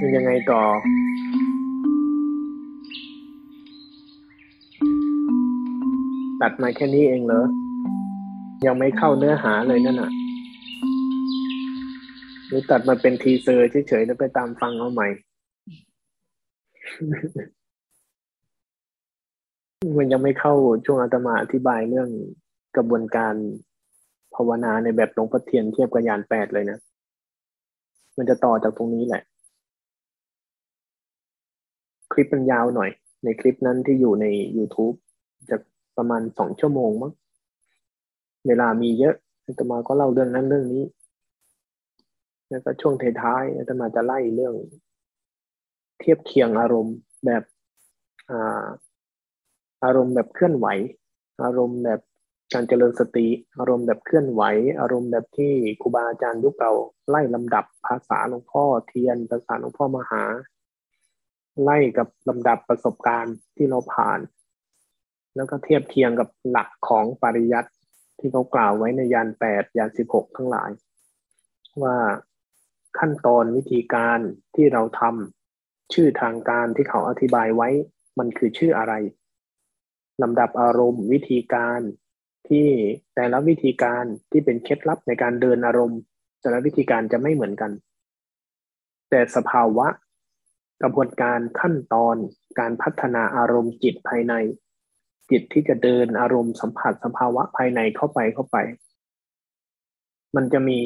มันยังไงต่อ ตัดมาแค่นี้เองเหรอ ยังไม่เข้าเนื้อหาเลยนั่นน่ะหรือตัดมาเป็น teaser เฉยๆแล้วไปตามฟังเอาใหม่ มันยังไม่เข้าช่วงอาตมาอธิบายเรื่องกระบวนการภาวนาในแบบหลวงพ่อเทียนเทียบกับฌานแปดเลยนะ มันจะต่อจากตรงนี้แหละ ลิปมันยาวหน่อย ในคลิปนั้นที่อยู่ใน YouTube จะประมาณสองชั่วโมงมั้งเวลามีเยอะอาตมาก็เล่าเรื่องนั้นเรื่องนี้ แล้วก็ช่วงท้ายๆอาตมาจะไล่เรื่อง เทียบเคียงอารมณ์แบบอ่าอารมณ์แบบเคลื่อนไหว อารมณ์แบบการเจริญสติ อารมณ์แบบเคลื่อนไหว อารมณ์แบบที่ครูบาอาจารย์ยุคเก่าไล่ลำดับภาษาหลวงพ่อเทียน ภาษาหลวงพ่อมหา ไล่กับลำดับประสบการณ์ที่เราผ่าน แล้วก็เทียบเคียงกับหลักของปริยัติที่เขากล่าวไว้ในยานแปดยานสิบหกทั้งหลาย ว่าขั้นตอนวิธีการที่เราทำชื่อทางการที่เขาอธิบายไว้ มันคือชื่ออะไรลำดับอารมณ์วิธีการที่แต่ละวิธีการที่เป็นเคล็ดลับในการเดินอารมณ์ แต่ละวิธีการจะไม่เหมือนกัน แต่สภาวะ กระบวนการขั้นตอนการพัฒนาอารมณ์จิตภายใน จิตที่จะเดินอารมณ์สัมผัสสภาวะภายในเข้าไปเข้าไป มันจะมี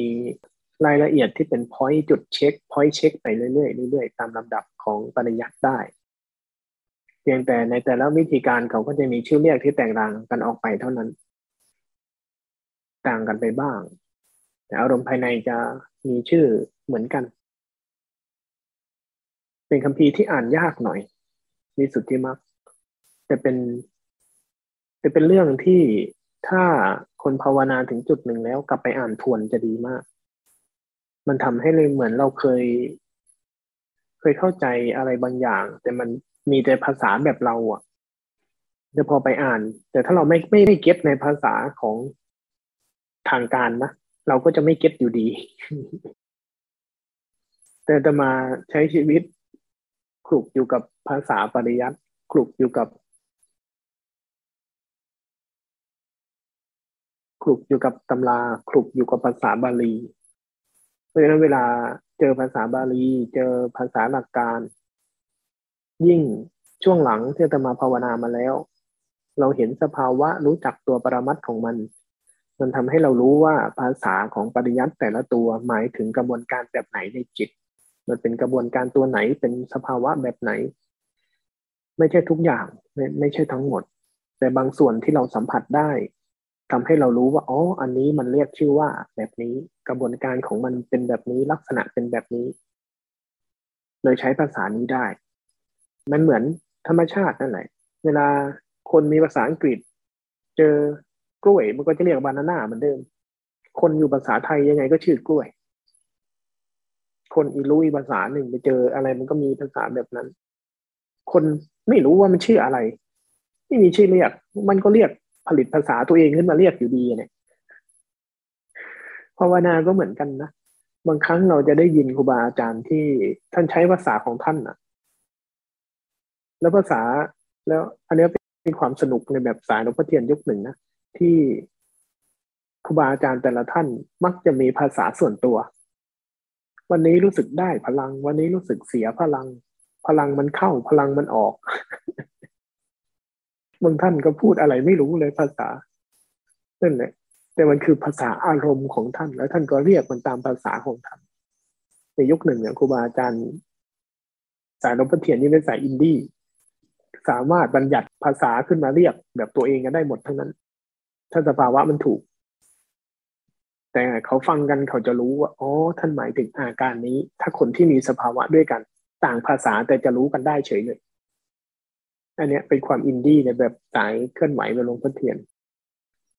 รายละเอียดที่เป็น point จุด checkpoint เช็คไปเรื่อยๆเรื่อยๆตามลำดับของปริยัติได้ เพียงแต่ในแต่ละวิธีการเขาก็จะมีชื่อเรียกที่แตกต่างกันออกไปเท่านั้น ต่างกันไปบ้าง แต่อารมณ์ภายในจะมีชื่อเหมือนกัน เป็นคำพีที่อ่านยากหน่อย มีสุดที่มักแต่เป็นแต่เป็นเรื่องที่ถ้าคนภาวนาถึงจุดหนึ่งแล้วกลับไปอ่านทวนจะดีมาก มันทำให้เลยเหมือนเราเคย เคยเข้าใจอะไรบางอย่าง แต่มันมีแต่ภาษาแบบเราอะจะพอไปอ่าน แต่ถ้าเราไม่ไม่ได้เก็ตในภาษาของทางการนะเราก็จะไม่เก็ตอยู่ดี แต่จะมาใช้ชีวิต ลุกอยู่กับภาษาปริยัติคลุกอยู่กับคลุกอยู่กับตำราคลุกอยู่กับภาษาบาลี เพราะฉะนั้นเวลาเจอภาษาบาลี เจอภาษาหลักการ ยิ่งช่วงหลังที่จะมาภาวนามาแล้ว เราเห็นสภาวะรู้จักตัวปรมัตของมัน มันทำให้เรารู้ว่าภาษาของปริยัติแต่ละตัวหมายถึงกระบวนการแบบไหนในจิต มันเป็นกระบวนการตัวไหนเป็นสภาวะแบบไหน ไม่ใช่ทุกอย่างไม่ไม่ใช่ทั้งหมด แต่บางส่วนที่เราสัมผัสได้ทำให้เรารู้ว่าอ๋ออันนี้มันเรียกชื่อว่าแบบนี้กระบวนการของมันเป็นแบบนี้ลักษณะเป็นแบบนี้เลยใช้ภาษานี้ได้ มันเหมือนธรรมชาตินั่นแหละ เวลาคนมีภาษาอังกฤษ เจอกล้วยมันก็จะเรียกบานาน่าเหมือนเดิม คนอยู่ภาษาไทยยังไงก็ชื่อกล้วย คนอีลุยภาษาหนึ่งไปเจออะไรมันก็มีภาษาแบบนั้น คนไม่รู้ว่ามันชื่ออะไร ไม่มีชื่อเรียก มันก็เรียกผลิตภาษาตัวเองขึ้นมาเรียกอยู่ดีเนี่ยภาวนาก็เหมือนกันนะบางครั้งเราจะได้ยินครูบาอาจารย์ที่ท่านใช้ภาษาของท่านนะแล้วภาษาแล้ว อันนี้เป็นความสนุกในแบบสายหลวงพ่อเทียนยุคหนึ่งนะที่ครูบาอาจารย์แต่ละท่านมักจะมีภาษาส่วนตัว วันนี้รู้สึกได้พลัง วันนี้รู้สึกเสียพลัง พลังมันเข้าพลังมันออกบางท่านก็พูดอะไรไม่รู้เลยภาษานั่นแหละแต่มันคือภาษาอารมณ์ของท่าน แล้วท่านก็เรียกมันตามภาษาของท่าน ในยุคหนึ่งเนี่ยครูบาอาจารย์สายหลวงพ่อเทียนนี่เป็นสายอินดี้สามารถบัญญัติภาษาขึ้นมาเรียกแบบตัวเองกันได้หมดทั้งนั้น ถ้าสภาวะมันถูก แต่เขาฟังกันเขาจะรู้ว่าอ๋อท่านหมายถึงอาการนี้ ถ้าคนที่มีสภาวะด้วยกัน ต่างภาษาแต่จะรู้กันได้เฉยเลยอันนี้เป็นความอินดี้ในแบบสายเคลื่อนไหวหลวงพ่อเทียน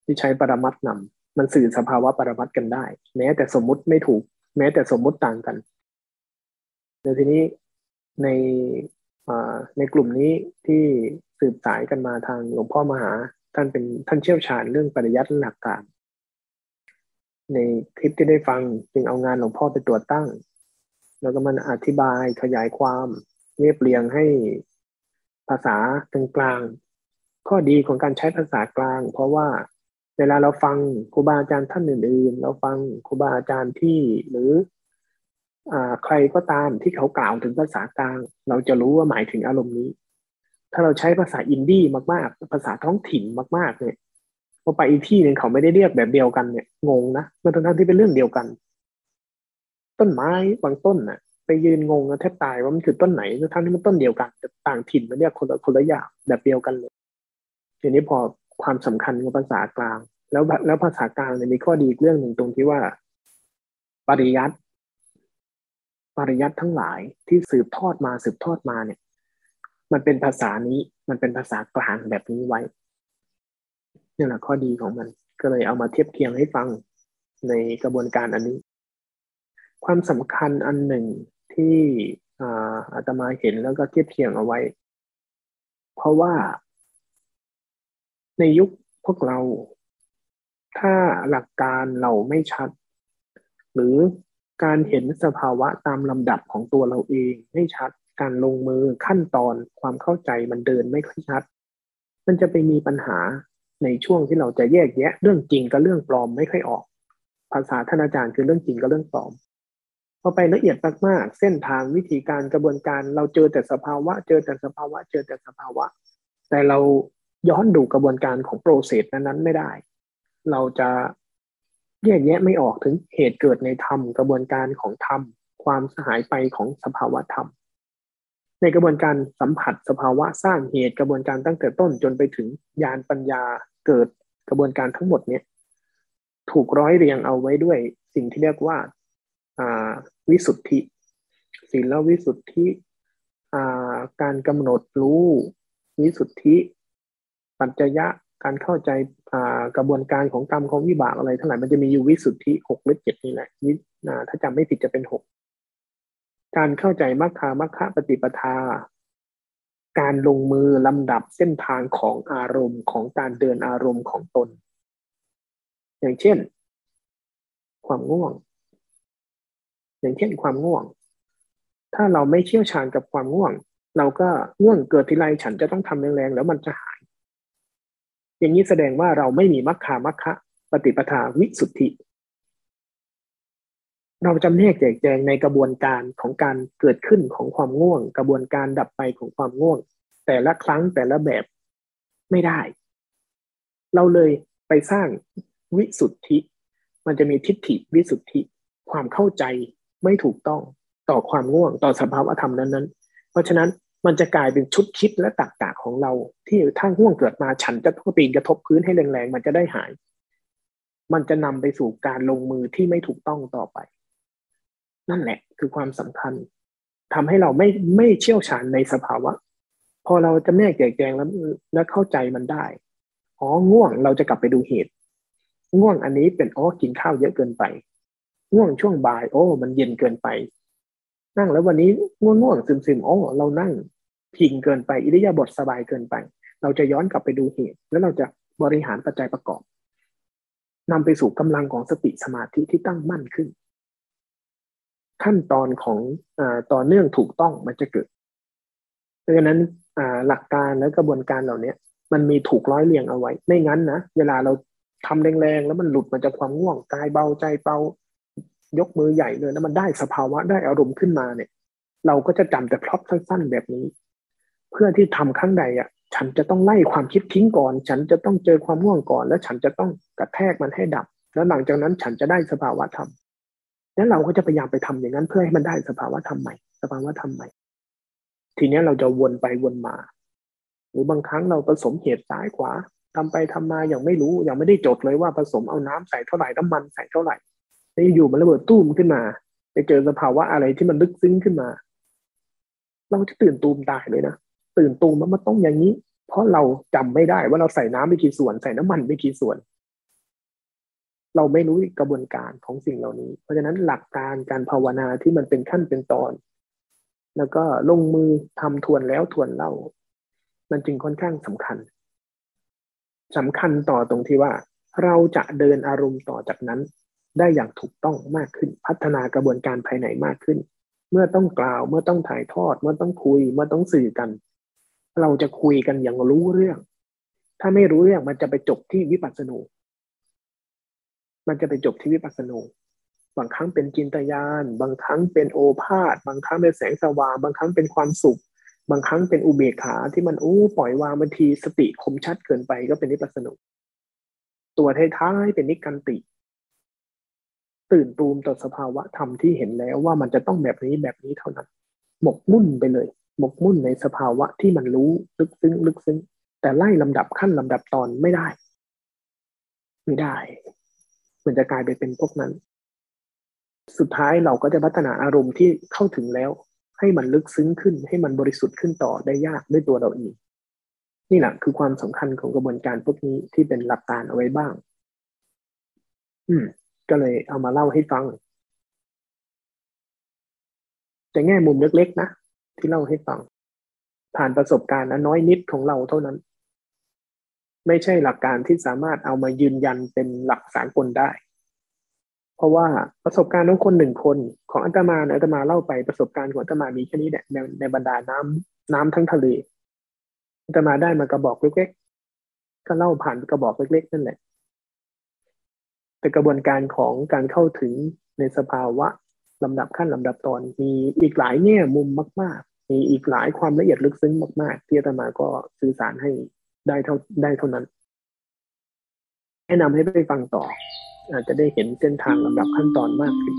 ที่ใช้ปรมัตถ์นำมันสื่อสภาวะปรมัตถ์กันได้ แม้แต่สมมุติไม่ถูก แม้แต่สมมุติต่างกันในทีนี้ในในกลุ่มนี้ที่สืบสายกันมาทางหลวงพ่อมหา ท่านเป็นท่านเชี่ยวชาญเรื่องปริยัติหลักการ ในคลิปที่ได้ฟังจึงเอางานหลวงพ่อไปตรวจตั้ง แล้วก็มันอธิบายขยายความเรียบเรียงให้ภาษากลาง ข้อดีของการใช้ภาษากลาง เพราะว่าเวลาเราฟังครูบาอาจารย์ท่านอื่น ๆ เราฟังครูบาอาจารย์ที่หรืออใครก็ตามที่เขากล่าวถึงภาษากลาง เราจะรู้ว่าหมายถึงอารมณ์นี้ ถ้าเราใช้ภาษาอินดี้มาก ๆ ภาษาท้องถิ่นมาก ๆ เนี่ย พอไปอีกที่หนึ่งเขาไม่ได้เรียกแบบเดียวกันเนี่ยงงนะเมื่อทั้งที่เป็นเรื่องเดียวกัน ต้นไม้บางต้นน่ะ ไปยืนงงแทบตายว่ามันคือต้นไหนทั้งที่มันต้นเดียวกันแต่ต่างถิ่นมันเรียกคนละคนละอย่างแบบเดียวกันเลยทีนี้พอความสำคัญของภาษากลาง แล้วแล้วภาษากลางเนี่ยมีข้อดีอีกเรื่องหนึ่งตรงที่ว่า ปริยัติปริยัติทั้งหลายที่สืบทอดมาสืบทอดมาเนี่ย มันเป็นภาษานี้มันเป็นภาษากลางแบบนี้ไว้ นี่แหละข้อดีของมัน ก็เลยเอามาเทียบเคียงให้ฟังในกระบวนการอันนี้ ความสำคัญอันหนึ่งที่อาตมาเห็นแล้วก็เทียบเคียงเอาไว้ เพราะว่าในยุคพวกเรา ถ้าหลักการเราไม่ชัด หรือการเห็นสภาวะตามลำดับของตัวเราเองไม่ชัด การลงมือขั้นตอนความเข้าใจมันเดินไม่ค่อยชัด มันจะไปมีปัญหา ในช่วงที่เราจะแยกแยะ เรื่องจริงกับเรื่องปลอมไม่ค่อยออก ภาษาท่านอาจารย์คือเรื่องจริงกับเรื่องปลอมพอไปละเอียดมากๆ เส้นทางวิธีการกระบวนการเราเจอแต่สภาวะ เจอแต่สภาวะ เจอแต่สภาวะ แต่เราย้อนดูกระบวนการของโปรเซสนั้นๆไม่ได้ เราจะแยกแยะไม่ออกถึงเหตุเกิดในธรรมกระบวนการของธรรมความสหายไปของสภาวะธรรม ในกระบวนการสัมผัสสภาวะสร้างเหตุกระบวนการตั้งแต่ต้นจนไปถึงญาณปัญญา เกิดกระบวนการทั้งหมดเนี่ยถูกร้อยเรียงเอาไว้ด้วยสิ่งที่เรียกว่าวิสุทธิศีลวิสุทธิการกำหนดรู้วิสุทธิปัจจยะการเข้าใจกระบวนการของกรรมของวิบากอะไรทั้งหลายมันจะมีอยู่วิสุทธิหกหรือเจ็ดนี่แหละวิถ้าจำไม่ผิดจะเป็นหกการเข้าใจมรรคามัคคปฏิปทา การลงมือลำดับเส้นทางของอารมณ์ของการเดินอารมณ์ของตน อย่างเช่น ความง่วง อย่างเช่นความง่วง ถ้าเราไม่เชี่ยวชาญกับความง่วง เราก็ง่วงเกิดทีไรฉันจะต้องทำแรงๆแล้วมันจะหาย อย่างนี้แสดงว่าเราไม่มีมัคคามัคคะปฏิปทาวิสุทธิ เราจำแนกแจกแจงในกระบวนการของการเกิดขึ้นของความง่วง กระบวนการดับไปของความง่วง แต่ละครั้งแต่ละแบบไม่ได้ เราเลยไปสร้างวิสุทธิ มันจะมีทิฏฐิวิสุทธิ ความเข้าใจไม่ถูกต้องต่อความง่วงต่อสภาวะธรรมนั้นๆ เพราะฉะนั้นมันจะกลายเป็นชุดคิดและตักกะของเรา ที่ถ้าห่วงเกิดมาฉันจะต้องปีนกระทบพื้นให้แรงๆมันจะได้หาย มันจะนำไปสู่การลงมือที่ไม่ถูกต้องต่อไป นั่นแหละคือความสำคัญทำให้เราไม่ไม่เชี่ยวชาญในสภาวะ พอเราจะแนกแจกแจงแล้วแล้วเข้าใจมันได้อ๋อง่วงเราจะกลับไปดูเหตุ ง่วงอันนี้เป็นอ๋อกินข้าวเยอะเกินไป ง่วงช่วงบ่าย โอ้ มันเย็นเกินไป นั่งแล้ววันนี้ง่วงง่วงซึมซึมโอ้เรานั่งพิงเกินไปอิริยาบถสบายเกินไป เราจะย้อนกลับไปดูเหตุ แล้วเราจะบริหารปัจจัยประกอบนำไปสู่กำลังของสติสมาธิที่ตั้งมั่นขึ้น ขั้นตอนของอต่อเนื่องถูกต้องมันจะเกิดดังนั้นหลักการและกระบวนการเหล่านี้มันมีถูกร้อยเรียงเอาไว้ ไม่งั้นนะเวลาเราทำแรงๆแล้วมันหลุดมันจะความง่วงกายเบาใจเบายกมือใหญ่เลยแล้วมันได้สภาวะได้อารมณ์ขึ้นมาเนี่ย เราก็จะจำแต่พล็อตสั้นๆแบบนี้ เพื่อที่ทำครั้งใดอะ ฉันจะต้องไล่ความคิดทิ้งก่อน ฉันจะต้องเจอความง่วงก่อน แล้วฉันจะต้องกระแทกมันให้ดับ แล้วหลังจากนั้นฉันจะได้สภาวะธรรม แล้วเราก็จะพยายามไปทำอย่างนั้น เพื่อให้มันได้สภาวะธรรมใหม่ สภาวะธรรมใหม่ ทีนี้เราจะวนไปวนมา หรือบางครั้งเราผสมเหตุซ้ายขวาทำไปทำมาอย่างไม่รู้ยังไม่ได้จดเลยว่าผสมเอาน้ำใส่เท่าไหร่น้ำมันใส่เท่าไหร่แล้วอยู่มันระเบิดตู้มขึ้นมาไปเจอสภาวะอะไรที่มันลึกซึ้งขึ้นมา เราจะตื่นตูมตายเลยนะตื่นตูมมันต้องอย่างนี้ เพราะเราจำไม่ได้ว่าเราใส่น้ำไปกี่ส่วน ใส่น้ำมันไปกี่ส่วน เราไม่รู้กระบวนการของสิ่งเหล่านี้ เพราะฉะนั้นหลักการการภาวนาที่มันเป็นขั้นเป็นตอน แล้วก็ลงมือทำทวนแล้วทวนเล่า มันจึงค่อนข้างสำคัญสำคัญต่อตรงที่ว่า เราจะเดินอารมณ์ต่อจากนั้น ได้อย่างถูกต้องมากขึ้น พัฒนากระบวนการภายในมากขึ้น เมื่อต้องกล่าวเมื่อต้องถ่ายทอด เมื่อต้องคุย เมื่อต้องสื่อกัน เราจะคุยกันอย่างรู้เรื่อง ถ้าไม่รู้เรื่องมันจะไปจบที่วิปัสสนู มันจะไปจบที่วิปัสสนูบางครั้งเป็นจินตยาน บางครั้งเป็นโอภาษบางครั้งเป็นแสงสว่าง บางครั้งเป็นความสุข บางครั้งเป็นอุเบกขาที่มันอู้ปล่อยวางบางทีสติคมชัดเกินไปก็เป็นนิพพาสนุตัวท้ายๆเป็นนิกันติ ตื่นตูมต่อสภาวะธรรมที่เห็นแล้วว่ามันจะต้องแบบนี้แบบนี้เท่านั้น หมกมุ่นไปเลย หมกมุ่นในสภาวะที่มันรู้ลึกซึ้งลึกซึ้งแต่ไล่ลำดับขั้นลำดับตอนไม่ได้ ไม่ได้ มันจะกลายไปเป็นพวกนั้น สุดท้ายเราก็จะพัฒนาอารมณ์ที่เข้าถึงแล้ว ให้มันลึกซึ้งขึ้น ให้มันบริสุทธิ์ขึ้นต่อได้ยากด้วยตัวเราเองนี่แหละคือความสำคัญของกระบวนการพวกนี้ที่เป็นหลักการเอาไว้บ้าง อืม ก็เลยเอามาเล่าให้ฟัง แต่แง่มุมเล็กๆนะที่เล่าให้ฟัง ผ่านประสบการณ์นะน้อยนิดของเราเท่านั้น ไม่ใช่หลักการที่สามารถเอามายืนยันเป็นหลักสากลได้ เพราะว่าประสบการณ์ของคนหนึ่งคนของอัตมาอัตมาเล่าไปประสบการณ์ของอัตมามีแค่นี้แหละในในบรรดาน้ำน้ำทั้งทะเลอัตมาได้มากระบอกเล็กๆก็เล่าผ่านกระบอกเล็กๆนั่นแหละ แต่กระบวนการของการเข้าถึงในสภาวะลำดับขั้นลำดับตอนมีอีกหลายแง่มุมมาก ๆ มีอีกหลายความละเอียดลึกซึ้งมาก ๆ ที่อาตมาก็สื่อสารให้ ได้เท่าได้เท่านั้น แนะนำให้ไปฟังต่อ อาจจะได้เห็นเส้นทางลำดับขั้นตอนมากขึ้น